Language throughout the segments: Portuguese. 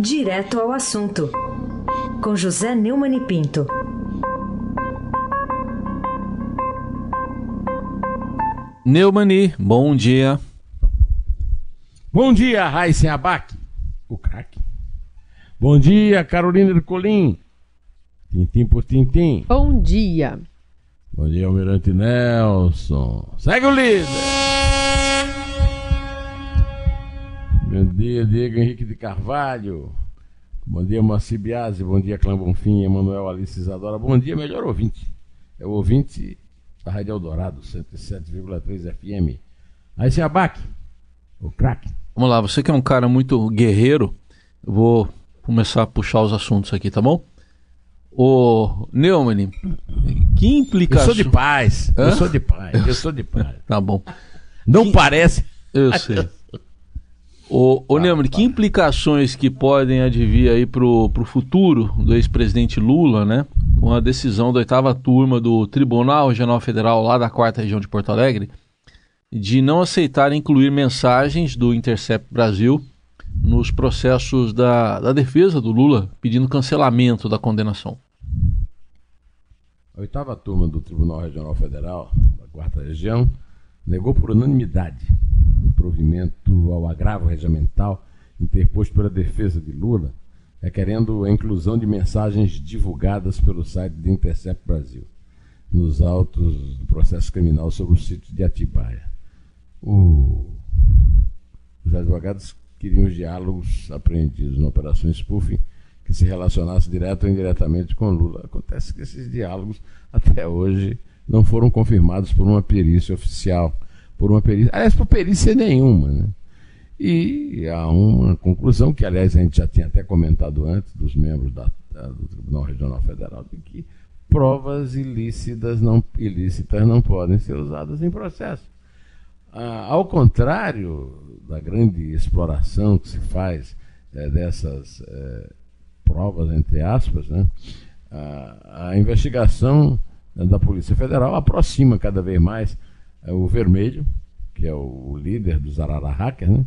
Direto ao assunto, com José Neumann e Pinto. Neumani, bom dia. Bom dia, Raíssen Abac, o craque. Bom dia, Carolina Ercolim. Tintim por tintim. Bom dia. Bom dia, Almirante Nelson. Segue o líder. Bom dia, Diego Henrique de Carvalho. Bom dia, Moacir Biasi. Bom dia, Clã Bonfim, Emanuel Alice Isadora. Bom dia, melhor ouvinte. É o ouvinte da Rádio Eldorado, 107,3 FM. Aí se abaque, o craque. Vamos lá, você que é um cara muito guerreiro, eu vou começar a puxar os assuntos aqui, tá bom? Ô, Neumann, que Eu implicação... sou de paz. Hã? Eu sou de paz. Eu sou de paz. Tá bom, Não parece. eu sei. Ô, ô Neumann, que implicações que podem advir aí pro, pro futuro do ex-presidente Lula, né? Com a decisão da oitava turma do Tribunal Regional Federal lá da quarta região de Porto Alegre de não aceitar incluir mensagens do Intercept Brasil nos processos da, da defesa do Lula pedindo cancelamento da condenação. A oitava turma do Tribunal Regional Federal, da quarta região, negou por unanimidade o provimento ao agravo regimental interposto pela defesa de Lula, requerendo a inclusão de mensagens divulgadas pelo site do Intercept Brasil nos autos do processo criminal sobre o sítio de Atibaia. O- Os advogados queriam os diálogos apreendidos na Operação Spoofing que se relacionasse direto ou indiretamente com Lula. Acontece que esses diálogos, até hoje, não foram confirmados por uma perícia oficial, por uma perícia, aliás, por perícia nenhuma. Né? E há uma conclusão que, aliás, a gente já tinha até comentado antes, dos membros da- da- do Tribunal Regional Federal, de que provas ilícitas não, ilícitas não podem ser usadas em processo. Ah, ao contrário da grande exploração que se faz eh, dessas eh, provas, entre aspas, né, a, a investigação da Polícia Federal aproxima cada vez mais eh, o Vermelho, que é o líder dos Arara Hackers, né,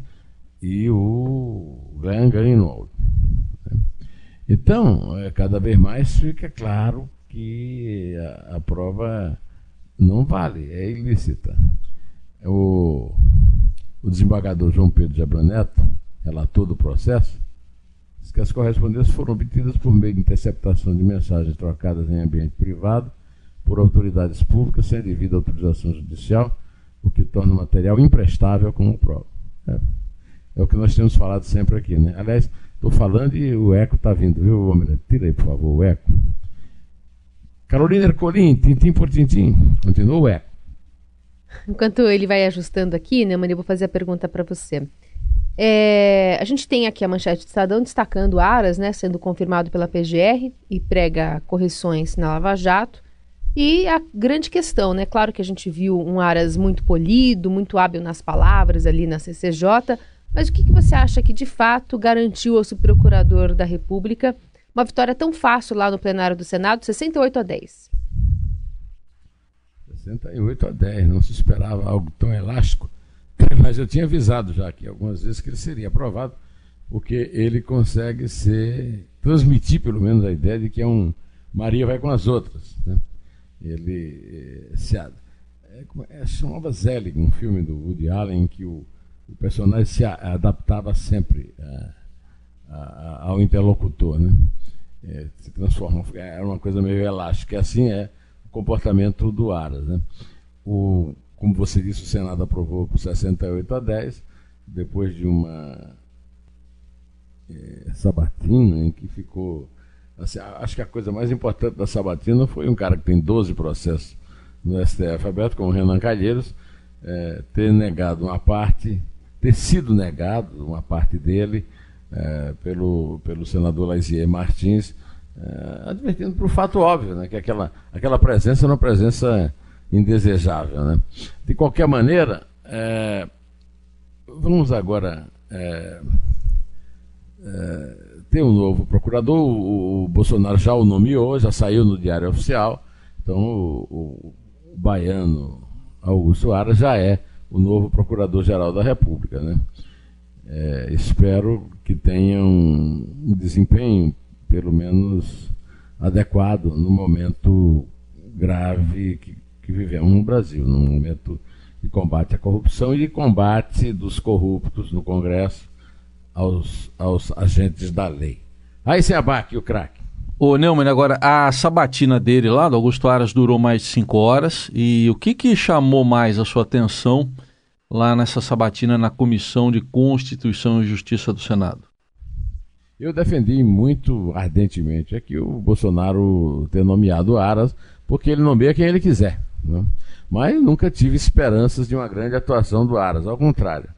e o Glenn Greenwald. né. Então, eh, cada vez mais fica claro que a, a prova não vale, é ilícita. O, o desembargador João Pedro Abreu Neto, relator do processo, diz que as correspondências foram obtidas por meio de interceptação de mensagens trocadas em ambiente privado por autoridades públicas sem devida autorização judicial, o que torna o material imprestável como prova. É, é o que nós temos falado sempre aqui, né? Aliás, estou falando e o eco está vindo, viu, homem? Tira aí, por favor, o eco. Carolina Ercolim, tintim por tintim. Continua o eco. Enquanto ele vai ajustando aqui, né, Mani, eu vou fazer a pergunta para você. É, a gente tem aqui a manchete do Estadão destacando Aras, né, sendo confirmado pela PGR e prega correções na Lava Jato. E a grande questão, né? Claro que a gente viu um Aras muito polido, muito hábil nas palavras ali na CCJ, mas o que, que você acha que de fato garantiu ao subprocurador da República uma vitória tão fácil lá no plenário do Senado, 68 a 10? 68 a 10, não se esperava algo tão elástico, mas eu tinha avisado já aqui algumas vezes que ele seria aprovado, porque ele consegue ser, transmitir pelo menos a ideia de que é um Maria vai com as outras. Né? Ele eh, se é, como é, chamava Zelig, um filme do Woody Allen, em que o, o personagem se adaptava sempre a- a- ao interlocutor, né? É, se transforma, era uma coisa meio elástica, assim é o comportamento do Aras, né? O, como você disse, o Senado aprovou por 68 a 10, depois de uma eh, sabatina em que ficou. Assim, acho que a coisa mais importante da sabatina foi um cara que tem 12 processos no STF aberto, como o Renan Calheiros, eh, ter negado uma parte, ter sido negado uma parte dele eh, pelo, pelo senador Laisier Martins, eh, advertindo para o fato óbvio, né, que aquela, aquela presença era uma presença indesejável. Né? De qualquer maneira, eh, vamos agora eh, ter um novo procurador. O, Bolsonaro já o nomeou, já saiu no Diário Oficial. Então, o, o- o baiano Augusto Aras já é o novo Procurador-Geral da República. Né? é, espero que tenham um desempenho, pelo menos adequado, no momento grave que, que vivemos no Brasil, num momento de combate à corrupção e de combate dos corruptos no Congresso aos, aos agentes da lei. Aí se abaque o craque. Ô Neumann, agora a sabatina dele lá, do Augusto Aras, durou mais de cinco horas. E o que, que chamou mais a sua atenção lá nessa sabatina na Comissão de Constituição e Justiça do Senado? Eu defendi muito ardentemente é que o Bolsonaro ter nomeado Aras, porque ele nomeia quem ele quiser. Né? Mas nunca tive esperanças de uma grande atuação do Aras, ao contrário.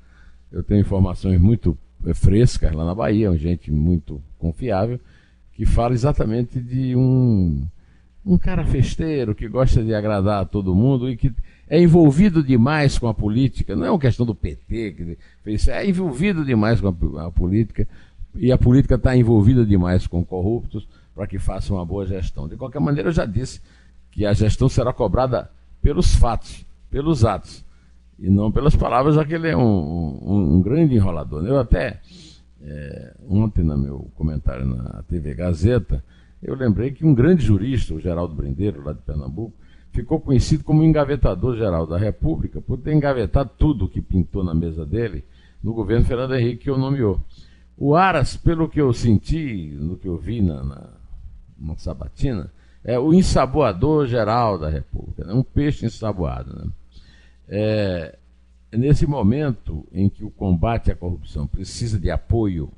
Eu tenho informações muito frescas lá na Bahia, gente muito confiável, que fala exatamente de um, um cara festeiro que gosta de agradar a todo mundo e que é envolvido demais com a política. Não é uma questão do PT que fez, é envolvido demais com a, a política e a política está envolvida demais com corruptos para que faça uma boa gestão. De qualquer maneira, eu já disse que a gestão será cobrada pelos fatos, pelos atos, e não pelas palavras, já que ele é um, um, um grande enrolador. Eu até, é, ontem, no meu comentário na TV Gazeta, eu lembrei que um grande jurista, o Geraldo Brindeiro, lá de Pernambuco, ficou conhecido como engavetador geral da República por ter engavetado tudo que pintou na mesa dele no governo Fernando Henrique, que o nomeou. O Aras, pelo que eu senti, no que eu vi na, na, na sabatina, é o ensaboador geral da República, né? um peixe ensaboado. Né? É, nesse momento em que o combate à corrupção precisa de apoio,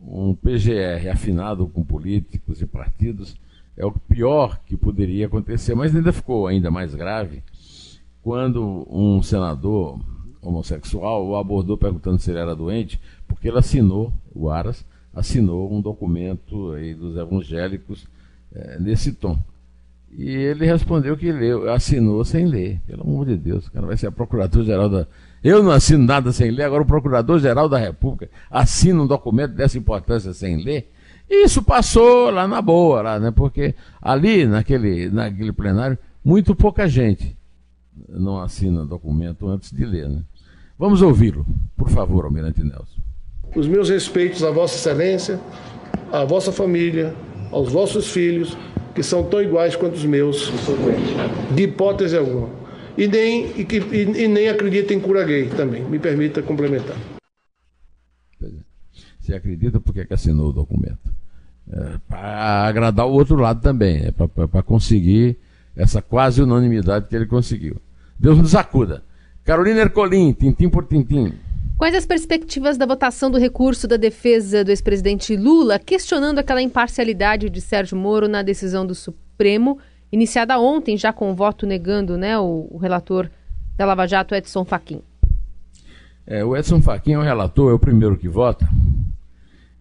um PGR afinado com políticos e partidos é o pior que poderia acontecer, mas ainda ficou ainda mais grave quando um senador homossexual o abordou perguntando se ele era doente, porque ele assinou, o Aras, assinou um documento aí dos evangélicos é, nesse tom. E ele respondeu que leu, assinou sem ler. Pelo amor de Deus, o cara vai ser Procurador-Geral da. Eu não assino nada sem ler, agora o Procurador-Geral da República assina um documento dessa importância sem ler. E isso passou lá na boa, lá, né? Porque ali, naquele, naquele plenário, muito pouca gente não assina documento antes de ler, né? Vamos ouvi-lo, por favor, Almirante Nelson. Os meus respeitos à Vossa Excelência, à vossa família, aos vossos filhos, que são tão iguais quanto os meus, de hipótese alguma. E nem, e, que, e, e nem acredita em cura gay também. Me permita complementar. Você acredita porque que assinou o documento? É, para agradar o outro lado também, é para conseguir essa quase unanimidade que ele conseguiu. Deus nos acuda. Carolina Ercolim, tintim por tintim. Quais as perspectivas da votação do recurso da defesa do ex-presidente Lula, questionando aquela imparcialidade de Sérgio Moro na decisão do Supremo, iniciada ontem, já com o voto negando né, o, o relator da Lava Jato, Edson Fachin? É, o Edson Fachin é o relator, é o primeiro que vota,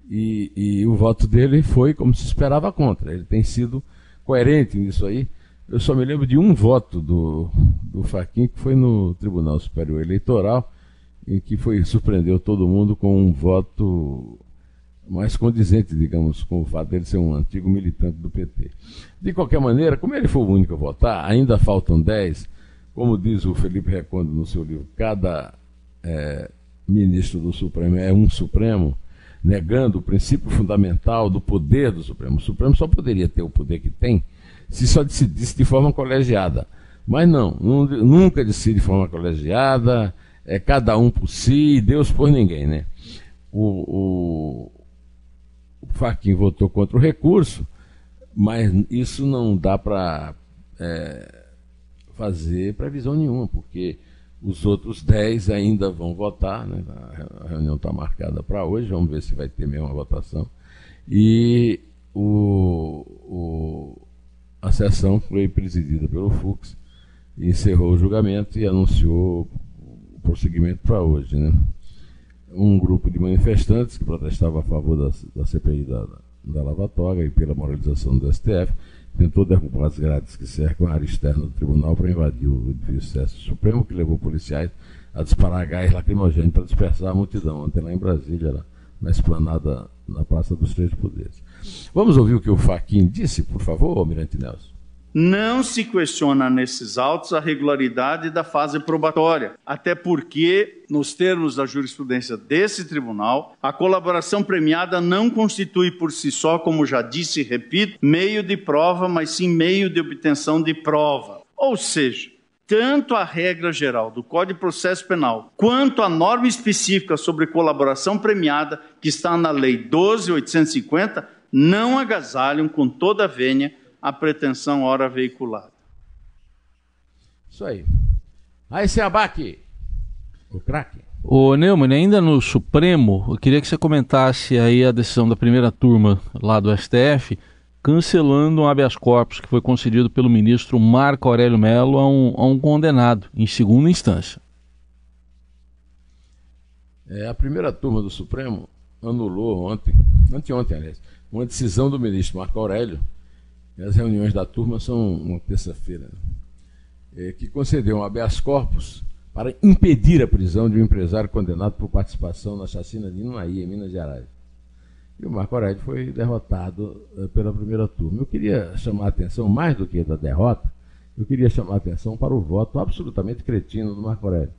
e, e o voto dele foi como se esperava contra. Ele tem sido coerente nisso aí. Eu só me lembro de um voto do, do Fachin, que foi no Tribunal Superior Eleitoral, em que foi surpreendeu todo mundo com um voto mais condizente, digamos, com o fato dele ser um antigo militante do PT. De qualquer maneira, como ele foi o único a votar, ainda faltam 10, como diz o Felipe Recondo no seu livro, cada é, ministro do Supremo é um Supremo, negando o princípio fundamental do poder do Supremo. O Supremo só poderia ter o poder que tem se só decidisse de forma colegiada. Mas não, nunca decide de forma colegiada, é cada um por si e Deus por ninguém, né? O, o, o votou contra o recurso, mas isso não dá para é, fazer previsão nenhuma, porque os outros 10 ainda vão votar, né? a reunião está marcada para hoje, vamos ver se vai ter mesmo a votação. E o, o, a sessão foi presidida pelo Fux, encerrou o julgamento e anunciou prosseguimento para hoje. Né? Um grupo de manifestantes que protestava a favor da, da CPI da, da Lava Toga e pela moralização do STF tentou derrubar as grades que cercam a área externa do tribunal para invadir o edifício Supremo, que levou policiais a disparar gás lacrimogêneo para dispersar a multidão, ontem lá em Brasília, lá, na esplanada, na Praça dos Três Poderes. Vamos ouvir o que o Faquin disse, por favor, Almirante Nelson. Não se questiona nesses autos a regularidade da fase probatória, até porque, nos termos da jurisprudência desse tribunal, a colaboração premiada não constitui por si só, como já disse e repito, meio de prova, mas sim meio de obtenção de prova. Ou seja, tanto a regra geral do Código de Processo Penal quanto a norma específica sobre colaboração premiada, que está na Lei 12.850, não agasalham com toda a vênia a pretensão ora veiculada. Isso aí. Aí, se abaque, o craque. Ô Neumann, ainda no Supremo, eu queria que você comentasse aí a decisão da primeira turma lá do STF, cancelando um habeas corpus que foi concedido pelo ministro Marco Aurélio Mello a um, a um condenado em segunda instância. É, a primeira turma do Supremo anulou ontem, anteontem, aliás, uma decisão do ministro Marco Aurélio as reuniões da turma são uma terça-feira, né? é, que concedeu um habeas corpus para impedir a prisão de um empresário condenado por participação na chacina de Inuaí, em Minas Gerais. E o Marco Aurélio foi derrotado uh, pela primeira turma. Eu queria chamar a atenção, mais do que da derrota, eu queria chamar a atenção para o voto absolutamente cretino do Marco Aurélio.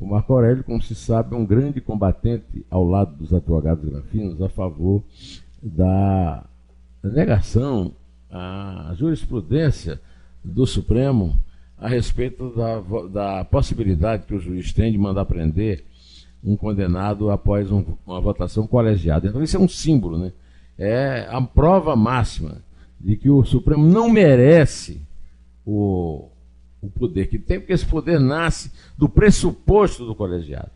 O Marco Aurélio, como se sabe, é um grande combatente ao lado dos advogados granfinos a favor da negação a jurisprudência do Supremo a respeito da, da possibilidade que o juiz tem de mandar prender um condenado após um, uma votação colegiada. Então, isso é um símbolo, né? É a prova máxima de que o Supremo não merece o, o poder que tem, porque esse poder nasce do pressuposto do colegiado.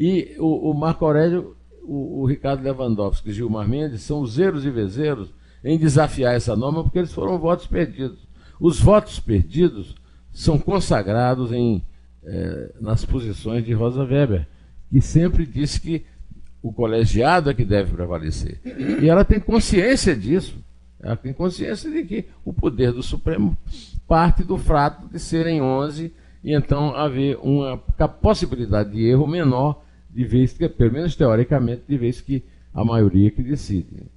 E o, o Marco Aurélio, o, o Ricardo Lewandowski e Gilmar Mendes são os zeros e vezeiros em desafiar essa norma, porque eles foram votos perdidos. Os votos perdidos são consagrados em, eh, nas posições de Rosa Weber, que sempre disse que o colegiado é que deve prevalecer. E ela tem consciência disso. Ela tem consciência de que o poder do Supremo parte do fato de serem 11 e então haver uma possibilidade de erro menor, de vez que, pelo menos teoricamente, de vez que a maioria que decide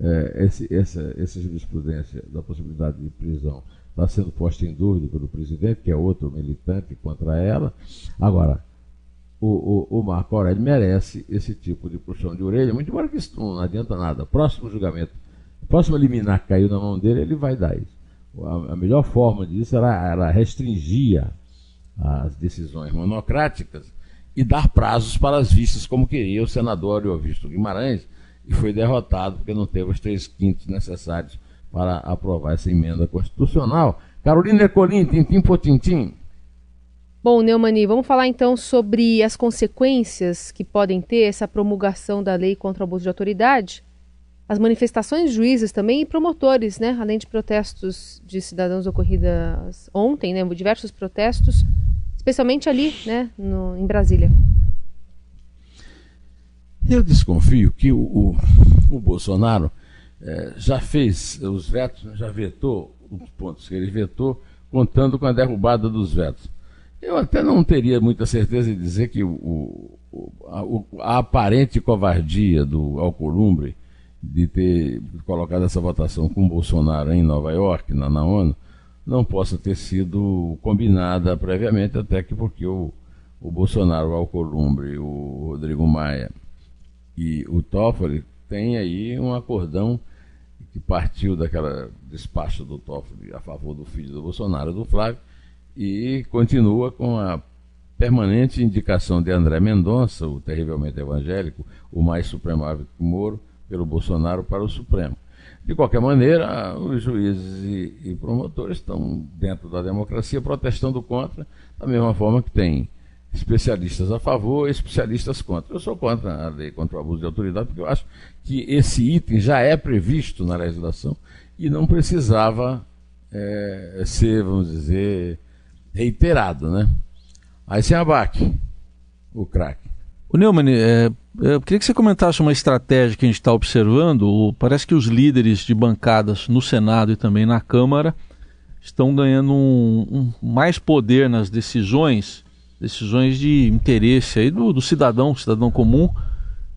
é, esse, essa, essa jurisprudência da possibilidade de prisão está sendo posta em dúvida pelo presidente, que é outro militante contra ela. Agora, o, o, o Marco Aurélio merece esse tipo de puxão de orelha, muito embora que isso não adianta nada. Próximo julgamento, próximo liminar que caiu na mão dele, ele vai dar isso. A, a melhor forma disso era, era restringir as decisões monocráticas e dar prazos para as vistas, como queria o senador Ariovisto Guimarães, e foi derrotado porque não teve os três quintos necessários para aprovar essa emenda constitucional. Carolina Ercolim, tintim por tintim. Bom, Neumani, vamos falar então sobre as consequências que podem ter essa promulgação da lei contra o abuso de autoridade. As manifestações de juízes também e promotores, né? Além de protestos de cidadãos ocorridas ontem, né? Diversos protestos, especialmente ali, né? No, em Brasília. Eu desconfio que o, o, o Bolsonaro é, já fez os vetos, já vetou os pontos que ele vetou, contando com a derrubada dos vetos. Eu até não teria muita certeza de dizer que o, a, a, aparente covardia do Alcolumbre de ter colocado essa votação com Bolsonaro em Nova York, na, na ONU, não possa ter sido combinada previamente, até que porque o, o Bolsonaro, o Alcolumbre, o Rodrigo Maia e o Toffoli tem aí um acordão que partiu daquela despacho do Toffoli a favor do filho do Bolsonaro, do Flávio, e continua com a permanente indicação de André Mendonça, o terrivelmente evangélico, o mais supremável que Moro, pelo Bolsonaro para o Supremo. De qualquer maneira, os juízes e, e promotores estão dentro da democracia protestando contra, da mesma forma que tem especialistas a favor, especialistas contra. Eu sou contra a lei contra o abuso de autoridade, porque eu acho que esse item já é previsto na legislação e não precisava é, ser, vamos dizer, reiterado, né? Aí sem abaque, o craque. O Neumann, é, eu queria que você comentasse uma estratégia que a gente está observando. Parece que os líderes de bancadas no Senado e também na Câmara estão ganhando um, um mais poder nas decisões decisões de interesse aí do, do cidadão, cidadão comum,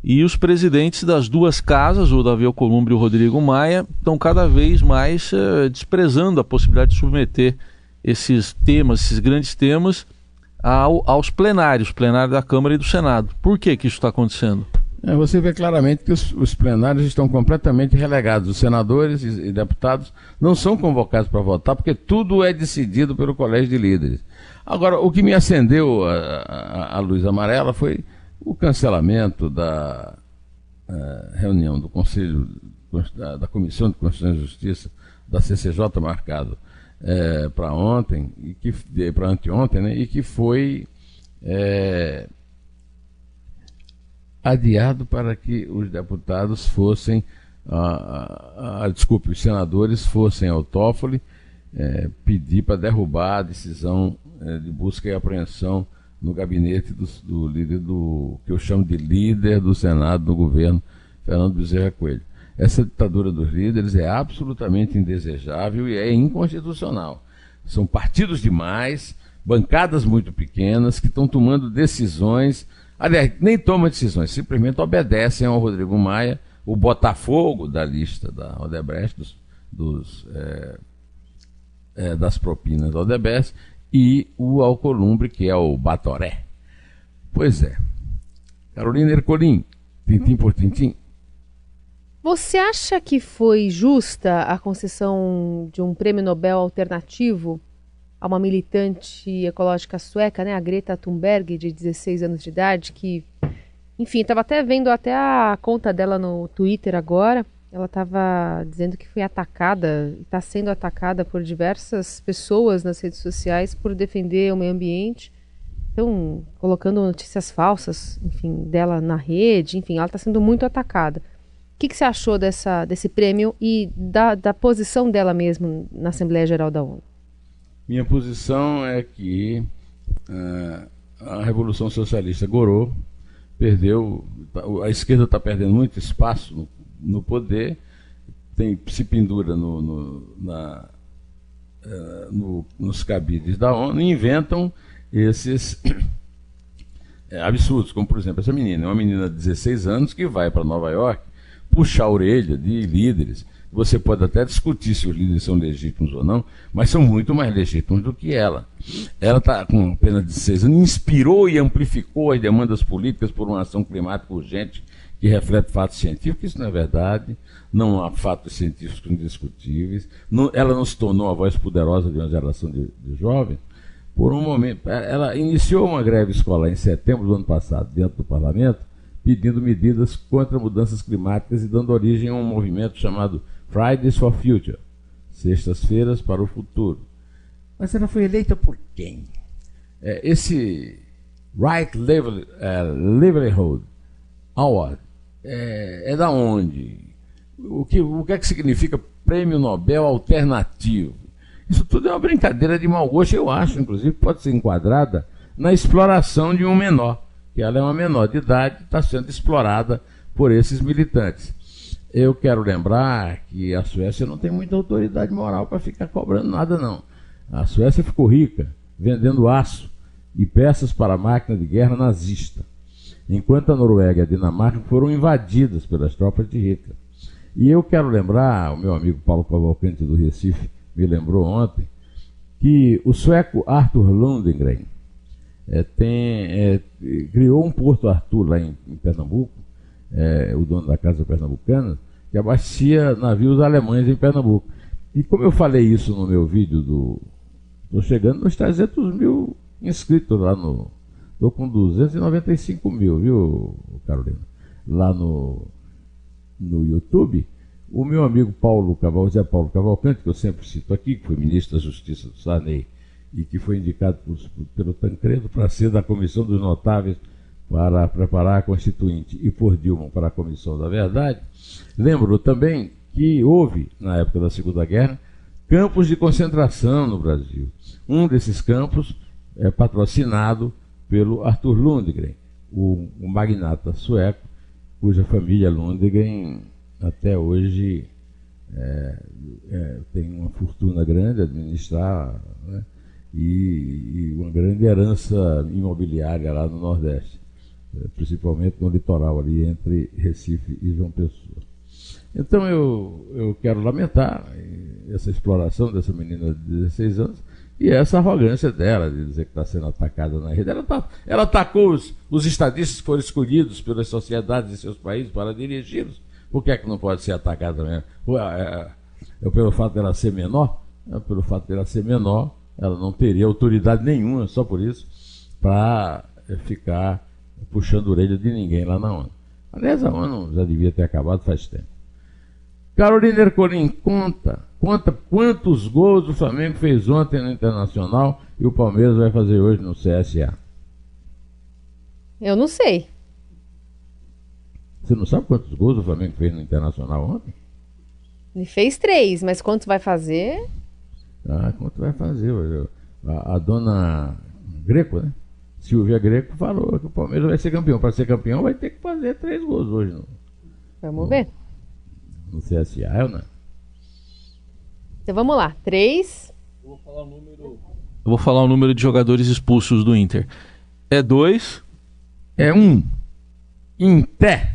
E os presidentes das duas casas, o Davi Alcolumbre e o Rodrigo Maia, estão cada vez mais uh, desprezando a possibilidade de submeter esses temas, esses grandes temas, ao, aos plenários, plenário da Câmara e do Senado. Por que, que isso está acontecendo? É, você vê claramente que os, os, plenários estão completamente relegados. Os senadores e, e deputados não são convocados para votar, porque tudo é decidido pelo Colégio de Líderes. Agora, o que me acendeu a, a, a luz amarela foi o cancelamento da uh, reunião do Conselho, da, da, Comissão de Constituição e Justiça, da CCJ, marcado é, para ontem, e que para anteontem, né, e que foi é, adiado para que os deputados fossem, a, a, a, desculpe, os senadores fossem ao Toffoli é, pedir para derrubar a decisão é, de busca e apreensão no gabinete do, do, líder do que eu chamo de líder do Senado do governo, Fernando Bezerra Coelho. Essa ditadura dos líderes é absolutamente indesejável e é inconstitucional. São partidos demais, bancadas muito pequenas que estão tomando decisões, aliás, nem tomam decisões, simplesmente obedecem ao Rodrigo Maia, o Botafogo da lista da Odebrecht, dos, dos é, é, das propinas da Odebrecht, e o Alcolumbre, que é o Batoré. Pois é. Carolina Ercolim, tintim por tintim. Você acha que foi justa a concessão de um prêmio Nobel alternativo a uma militante ecológica sueca, né, a Greta Thunberg, de 16 anos de idade, que, enfim, estava até vendo até a conta dela no Twitter agora, ela estava dizendo que foi atacada, está sendo atacada por diversas pessoas nas redes sociais por defender o meio ambiente. Então, colocando notícias falsas, enfim, dela na rede, enfim, ela está sendo muito atacada. O que, que, você achou dessa, desse prêmio e da, da posição dela mesmo na Assembleia Geral da ONU? Minha posição é que uh, a Revolução Socialista gorou, perdeu, a esquerda está perdendo muito espaço no no poder, tem, se pendura no, no, na, uh, no, nos cabides da ONU e inventam esses é, absurdos, como por exemplo essa menina, uma menina de 16 anos que vai para Nova York puxar a orelha de líderes. Você pode até discutir se os líderes são legítimos ou não, mas são muito mais legítimos do que ela. Ela está com apenas 16 anos, inspirou e amplificou as demandas políticas por uma ação climática urgente que reflete fatos científicos, isso não é verdade, não há fatos científicos indiscutíveis, não, ela não se tornou a voz poderosa de uma geração de, de jovens. Por um momento, ela iniciou uma greve escolar em setembro do ano passado, dentro do parlamento, pedindo medidas contra mudanças climáticas e dando origem a um movimento chamado Fridays for Future Sextas-feiras para o Futuro. Mas ela foi eleita por quem? É, esse Right Livelihood Award é, é da onde? O que, o que é que significa prêmio Nobel alternativo? Isso tudo é uma brincadeira de mau gosto, eu acho, inclusive, pode ser enquadrada na exploração de um menor, que ela é uma menor de idade, está sendo explorada por esses militantes. Eu quero lembrar que a Suécia não tem muita autoridade moral para ficar cobrando nada, não. A Suécia ficou rica vendendo aço e peças para a máquina de guerra nazista enquanto a Noruega e a Dinamarca foram invadidas pelas tropas de Hitler. E eu quero lembrar, o meu amigo Paulo Cavalcante do Recife me lembrou ontem, que o sueco Arthur Lundgren é, tem, é, criou um Porto Arthur lá em, em Pernambuco, é, o dono da casa pernambucana, que abastecia navios alemães em Pernambuco. E como eu falei isso no meu vídeo do. Estou chegando nos 300 mil inscritos lá no, Estou com 295 mil, viu, Carolina? Lá no, no YouTube. O meu amigo Paulo Paulo Cavalcante, que eu sempre cito aqui, que foi ministro da Justiça do Sarney e que foi indicado por, pelo Tancredo para ser da Comissão dos Notáveis para preparar a Constituinte e por Dilma para a Comissão da Verdade. Lembro também que houve, na época da Segunda Guerra, campos de concentração no Brasil. Um desses campos é patrocinado pelo Arthur Lundgren, o, magnata sueco, cuja família Lundgren até hoje é, é, tem uma fortuna grande a administrar né, e, e, uma grande herança imobiliária lá no Nordeste. Eh, principalmente no litoral ali entre Recife e João Pessoa. Então eu, eu quero lamentar essa exploração dessa menina de 16 anos e essa arrogância dela de dizer que está sendo atacada na rede. Ela, tá, ela atacou os, os estadistas que foram escolhidos pelas sociedades de seus países para dirigi-los. Por que é que não pode ser atacada também? É, é, pelo fato dela ser menor? É, pelo fato dela ser menor, ela não teria autoridade nenhuma, só por isso, para ficar puxando a orelha de ninguém lá na ONU. Aliás, a ONU já devia ter acabado faz tempo. Carolina Ercolim, conta, conta quantos gols o Flamengo fez ontem no Internacional e o Palmeiras vai fazer hoje no CSA. Eu não sei. Você não sabe quantos gols o Flamengo fez no Internacional ontem? Ele fez três, mas quantos vai fazer? Ah, quanto vai fazer? A, a dona Greco, né? Silvia Greco falou que o Palmeiras vai ser campeão. Para ser campeão vai ter que fazer três gols hoje. No, Vamos no, ver no CSA, ou não? Então vamos lá. Três. Eu vou falar o número. Eu vou falar o número de jogadores expulsos do Inter. É dois. É um. Em pé.